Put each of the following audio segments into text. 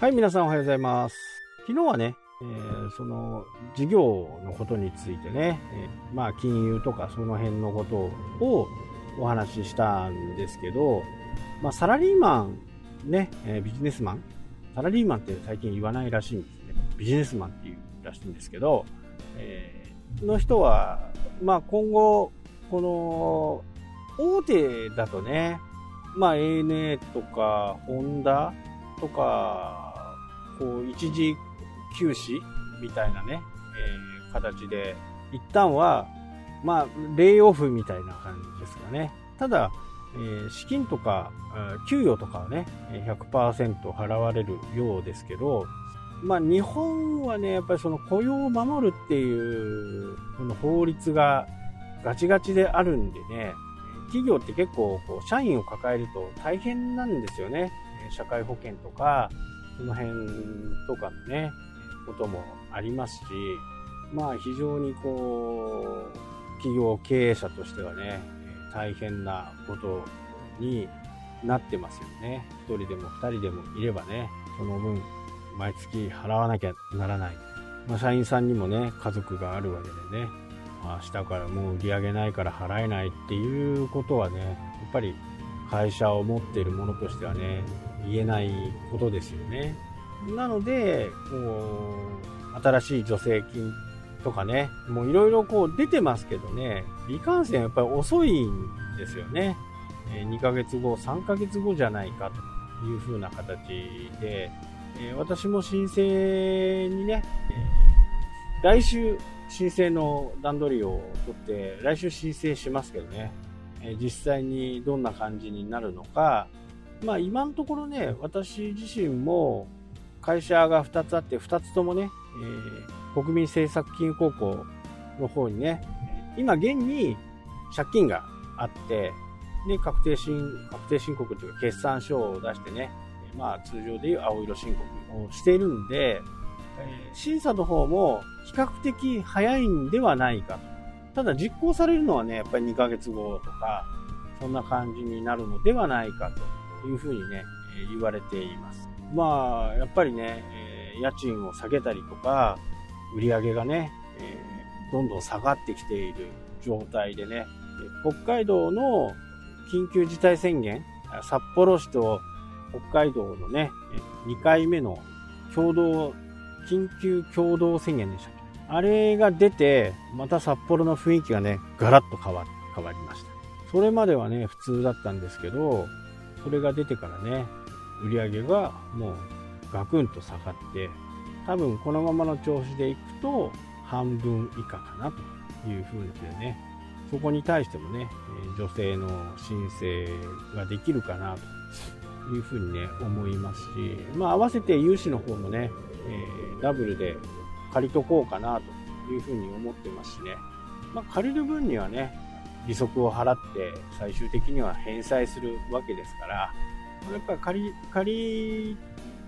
はい、皆さんおはようございます。昨日はね、えー、その事業のことについてね、えー、まあ金融とかその辺のことをお話ししたんですけど、まあサラリーマン、ね、えー、ビジネスマン、サラリーマンって最近言わないらしいんですね。ビジネスマンっていうらしいんですけど、えー、の人は、まあ今後、この大手だとね、まあ ANA とか、ホンダとか、こう一時休止みたいなね、えー、形で一旦はまあレイオフみたいな感じですかね。ただ、えー、資金とか給与とかはね100%払われるようですけどまあ日本はねやっぱりその雇用を守るっていうこの法律がガチガチであるんでね企業って結構こう社員を抱えると大変なんですよね。社会保険とかその辺とかのね、こともありますし、まあ非常にこう、企業経営者としてはね、大変なことになってますよね。一人でも二人でもいればね、その分、毎月払わなきゃならない。まあ、社員さんにもね、家族があるわけでね、明日からもう売り上げないから払えないっていうことはね、やっぱり会社を持っているものとしてはね、言えないことですよね。なので、こう、新しい助成金とかね、もういろいろこう出てますけどね、いかんせんやっぱり遅いんですよね。2ヶ月後、3ヶ月後じゃないかという風な形で、私も申請にね、来週申請の段取りを取って、来週申請しますけどね、実際にどんな感じになるのか、まあ今のところね、私自身も会社が2つあって、2つともね、えー、国民政策金融高校の方にね、今現に借金があって、で、確定申、確定申告というか決算書を出してね、まあ通常でいう青色申告をしているんで、えー、審査の方も比較的早いんではないかと。ただ実行されるのはね、やっぱり2ヶ月後とか、そんな感じになるのではないかというふうにね、言われています。まあ、やっぱりね、家賃を下げたりとか、売り上げがね、どんどん下がってきている状態でね、北海道の緊急事態宣言、札幌市と北海道のね、2回目の共同、緊急共同宣言でしたっけ？あれが出て、また札幌の雰囲気がね、ガラッと変わ変わりました。それまではね、普通だったんですけど、それが出てからね、売り上げがもうガクンと下がって多分このままの調子でいくと半分以下かなというふうでねそこに対してもね女性の申請ができるかなというふうにね思いますしまあ合わせて融資の方もね、えダブルで借りとこうかなというふうに思ってますしね。まあ、借りる分にはね利息を払って最終的には返済するわけですからやっぱり借り、借り、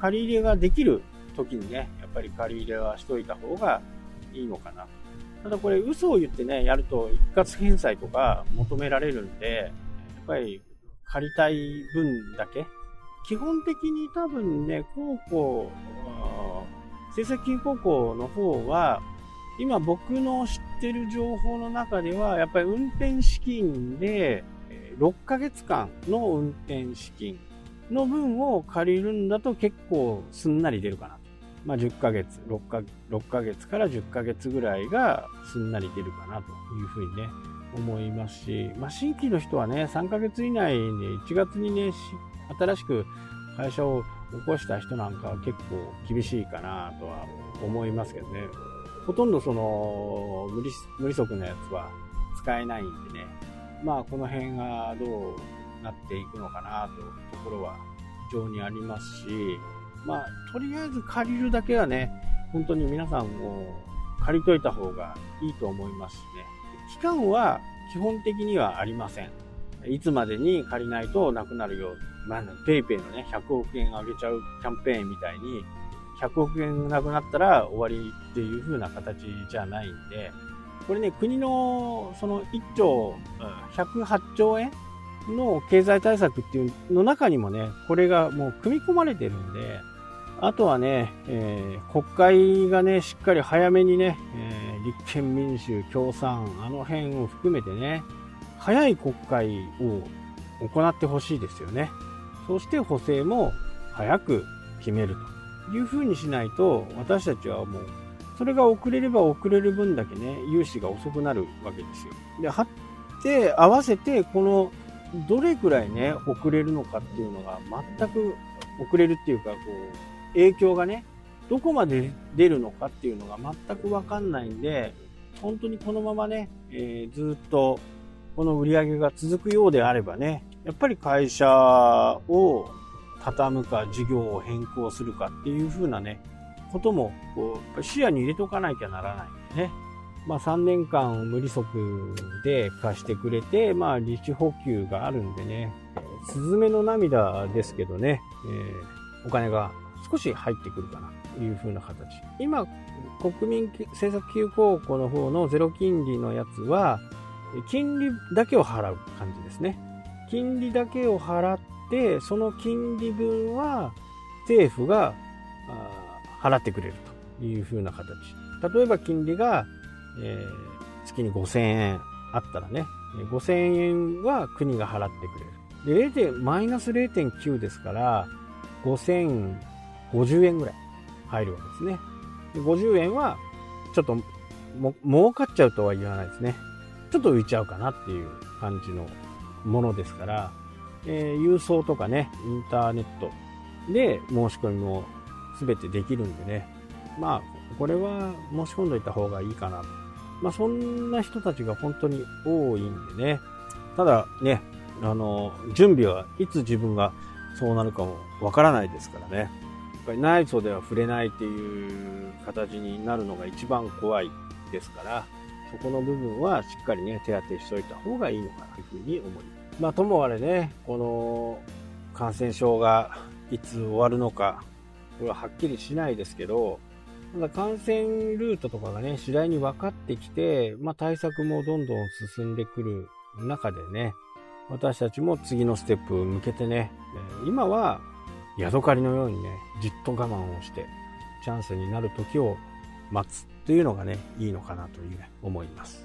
借り入れができる時にね、やっぱり借り入れはしといた方がいいのかな。ただこれ嘘を言ってね、やると一括返済とか求められるんで、やっぱり借りたい分だけ。基本的に多分ね、高校、成績金高校の方は、今僕の知ってる情報の中では、やっぱり運転資金で、6ヶ月間の運転資金の分を借りるんだと結構すんなり出るかなと。まあ、10ヶ月6か、6ヶ月から10ヶ月ぐらいがすんなり出るかなというふうにね、思いますし、まあ、新規の人はね、3ヶ月以内に1月にね、新しく会社を起こした人なんかは結構厳しいかなとは思いますけどね。ほとんどその無利無利息のやつは使えないんでね。まあこの辺がどうなっていくのかなというところは非常にありますし、まあ、とりあえず借りるだけはね、本当に皆さんも借りといた方がいいと思いますしね。期間は基本的にはありません。いつまでに借りないとなくなるように。まあ、ペイペイのね、100億円あげちゃうキャンペーンみたいに、100億円なくなったら終わりっていう風な形じゃないんで、これね、国のその1兆、108兆円の経済対策っていうの中にもね、これがもう組み込まれてるんで、あとはね、えー、国会がね、しっかり早めにね、えー、立憲民主、共産、あの辺を含めてね、早い国会を行ってほしいですよね。そして補正も早く決めるというふうにしないと、私たちはもう、それが遅れれば遅れる分だけね、融資が遅くなるわけですよ。で、はって、合わせて、この、どれくらいね、遅れるのかっていうのが全く遅れるっていうか、こう、影響がね、どこまで出るのかっていうのが全くわかんないんで、本当にこのままね、えー、ずっとこの売り上げが続くようであればね、やっぱり会社を畳むか事業を変更するかっていう風なね、こともこう視野に入れておかなきゃならないんでね。まあ、3年間無利息で貸してくれて、まあ、利子補給があるんでね、スズメの涙ですけどね、えー、お金が少し入ってくるかなという風な形。今、国民政策金融公庫の方のゼロ金利のやつは、金利だけを払う感じですね。金利だけを払って、その金利分は政府が払ってくれるという風な形。例えば金利が、えー、月に5000円あったらね、5000円は国が払ってくれる。で、0. マイナス0.9ですから、5050円ぐらい入るわけですね。で50円は、ちょっとも、儲かっちゃうとは言わないですね。ちょっと浮いちゃうかなっていう感じのものですから、えー、郵送とかね、インターネットで申し込みも全てできるんでね、まあ、これは申し込んどいた方がいいかな。まあ、そんな人たちが本当に多いんでね、ただね、あの、準備はいつ自分がそうなるかもわからないですからね。やっぱり内装では触れないっていう形になるのが一番怖いですから、そこの部分はしっかりね、手当てしといた方がいいのかなというふうに思います。まあ、ともあれね、この感染症がいつ終わるのか、これははっきりしないですけど、ただ感染ルートとかがね、次第に分かってきて、まあ、対策もどんどん進んでくる中でね、私たちも次のステップ向けてね、今はヤドカリのようにね、じっと我慢をして、チャンスになる時を待つというのがね、いいのかなという、ね、思います。